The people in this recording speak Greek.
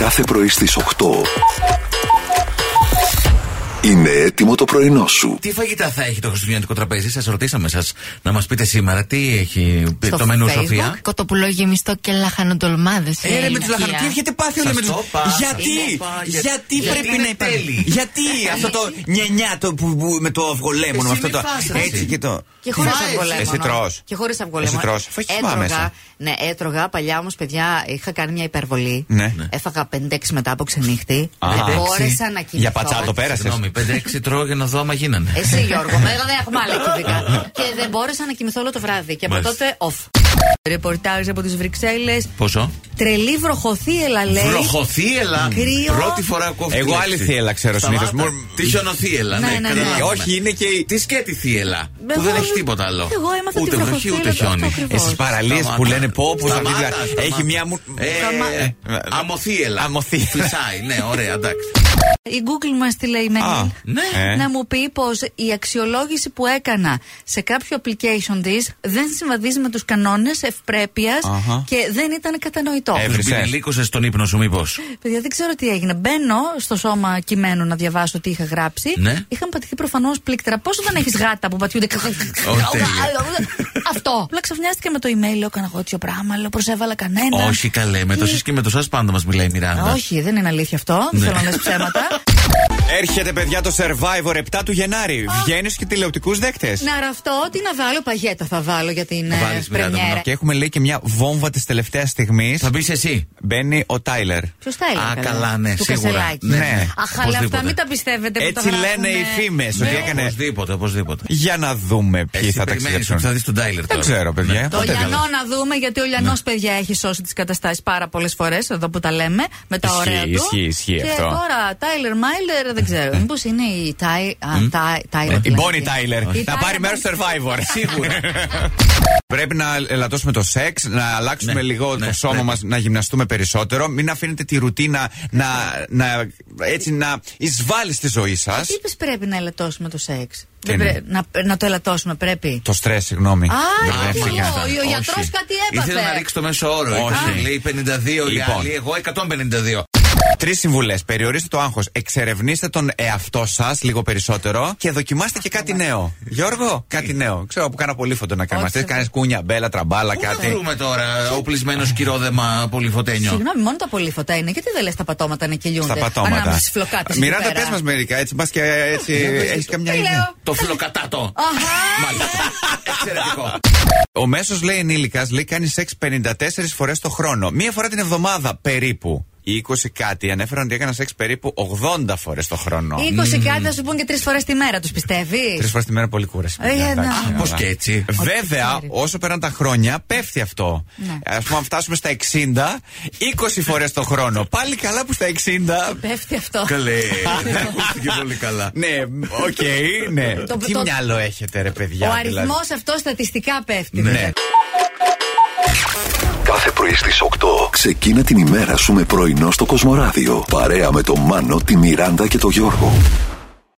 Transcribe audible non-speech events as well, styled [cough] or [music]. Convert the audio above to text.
Κάθε πρωί στις 8 είναι έτοιμο το πρωινό σου. Τι φαγητά θα έχει το χριστουγεννιάτικο τραπέζι, σας ρωτήσαμε σας να μας πείτε σήμερα τι έχει το μενού Σοφία; Κοτοπουλό γεμιστό και λαχανοτολμάδες. Ε, ρε, με του λαχανοτολμάδες. Τι έχετε πάθει όλα με του Γιατί, γιατί πρέπει να υπάρχει. Γιατί αυτό το νιανιά με το αυγολέμονο. Αυτό το. Έτσι και το. Και χωρίς αυγολέμονο. Εσύ τρώ. Και χωρίς αυγολέμονο. Εσύ τρώ. Ναι, έτρωγα παλιά όμως, παιδιά, είχα κάνει μια υπερβολή. Ναι. Έφαγα 5-6 μετά από ξενύχτη. Δεν μπόρεσα να κοιμηθώ. Για πατσάτο πέρασε. Συγγνώμη, 5-6 τρώω για να δω άμα γίνανε. Εσύ Γιώργο, με δεν έχουμε άλλα [laughs] Και δεν μπόρεσα να κοιμηθώ όλο το βράδυ. Και από τότε off. Ρεπορτάζ από τις Βρυξέλλες. Πόσο; Τρελή βροχοθύελα λέει. Βροχοθύελα; Κρύο. Πρώτη φορά ακούω Εγώ άλλη θύελα ξέρω συνήθως. Τι χιονοθύελα, ναι, ναι, ναι, ναι. Όχι, είναι και η. Τι σκέτη θύελα. Που δεν έχει τίποτα άλλο. Εγώ έμαθα Ούτε βροχή ούτε χιόνι. Εσείς παραλίες που λένε πω που θα Έχει μια. Αμοθύελα. Φυσάει, ναι, ωραία, εντάξει. Η Google μου έστειλε email ναι. να μου πει πως η αξιολόγηση που έκανα σε κάποιο application της δεν συμβαδίζει με τους κανόνες ευπρέπειας και δεν ήταν κατανοητό. Έβρισε. στον ύπνο σου, μήπως; Παιδιά, δεν ξέρω τι έγινε. Μπαίνω στο σώμα κειμένου να διαβάσω τι είχα γράψει. Ναι. Είχαν πατηθεί προφανώς πλήκτρα. Πόσο δεν έχεις γάτα που πατιούνται; Αυτό. Απλά ξαφνιάστηκε με το email, έκανα εγώ τέτοιο πράγμα, λέω προσέβαλα κανένα. Όχι καλέ, με το σεις και με το σα πάντα μας μιλάει η Μιράντα. Όχι, δεν είναι αλήθεια αυτό. Δεν θέλω να λες ψέματα. Papa. Έρχεται, παιδιά, το Survivor 7 του Γενάρη. Βγαίνεις και τηλεοπτικούς δέκτε. Να ραφτώ, τι να βάλω, παγέτα θα βάλω για την ε, πρεμιέρα. Και έχουμε λέει και μια βόμβα της τελευταίας στιγμής. Θα μπεις εσύ. Μπαίνει ο Τάιλερ. Ποιος Τάιλερ. Α, καλά, ναι, σίγουρα. Ναι. Αχ, αλλά αυτά μην τα πιστεύετε. Έτσι λένε οι φήμες. Ότι έκανε. Οπωσδήποτε, οπωσδήποτε. Για να δούμε ποιοι θα ταξιδέψουν. Θα δεις τον Τάιλερ τώρα. Δεν ξέρω, παιδιά. Το Λιανό να δούμε, γιατί ο Λιανό, παιδιά, έχει σώσει τις καταστάσεις πάρα πολλές φορές εδώ που τα λέμε με τα ωραία του. Ισχύει, ισχύει αυτό. Και τώρα Τάιλερ Μάιλερ δεν ξέρω. Μήπως είναι η Τάιλερ. Η Μπόνι Τάιλερ. Να πάρει μέρος στο Survivor. [laughs] Σίγουρα. Πρέπει να ελαττώσουμε το σεξ, να αλλάξουμε ναι, λίγο το ναι, σώμα μας, να γυμναστούμε περισσότερο. Μην αφήνετε τη ρουτίνα να, έτσι να εισβάλλει στη ζωή σας. Τι είπες πρέπει να ελαττώσουμε το σεξ; να, να το ελαττώσουμε, πρέπει; Το στρες, συγγνώμη. Α, ο γιατρός κάτι έπαθε. Ήθελε να ρίξει το μέσο όρο. Όχι. Λέει 52 λοιπόν. εγώ 152. Τρεις συμβουλές. Περιορίστε το άγχος. Εξερευνήστε τον εαυτό σας λίγο περισσότερο και δοκιμάστε και κάτι νέο. Γιώργο, κάτι νέο. Ξέρω που κάνα πολύ να κρεμαστέ. Κάνεις κούνια, μπέλα, τραμπάλα, κάτι. Τι βρούμε τώρα οπλισμένο κυρόδεμα πολυφωτένιο; Συγγνώμη, μόνο τα πολυφωτά είναι. Γιατί δεν λες τα πατώματα να κυλιούνται; Στα πατώματα. Μοιράτε, πες μας μερικά έτσι. Μπας και έτσι. Έχεις καμιά ιδέα. Το φλοκατάτο. Μάλιστα. Εξαιρετικό. Ο μέσος λέει ενήλικας λέει κάνει σεξ 54 φορές το χρόνο. Μία φορά την εβδομάδα περίπου ή 20 κάτι ανέφεραν ότι έκανα σεξ περίπου 80 φορές το χρόνο. 20 mm. κάτι θα σου πούν και τρεις φορές τη μέρα, τους πιστεύεις; Τρεις φορές τη μέρα πολύ κούραση. Ε, Πώς και έτσι. Βέβαια, όσο πέραν τα χρόνια, πέφτει αυτό. Ναι. Α πούμε, αν φτάσουμε στα 60, 20 φορές το χρόνο. Πάλι καλά που στα 60. Πέφτει αυτό. Καλέ. [laughs] Δεν ακούστηκε πολύ καλά. Ναι, οκ, ναι. Τι μυαλό έχετε, ρε παιδιά. Ο αριθμός δηλαδή; αυτό στατιστικά πέφτει. Ναι. Κάθε πρωί στις 8 ξεκίνα την ημέρα σου με πρωινό στο Κοσμοράδιο. Παρέα με τον Μάνο, τη Μιράντα και τον Γιώργο.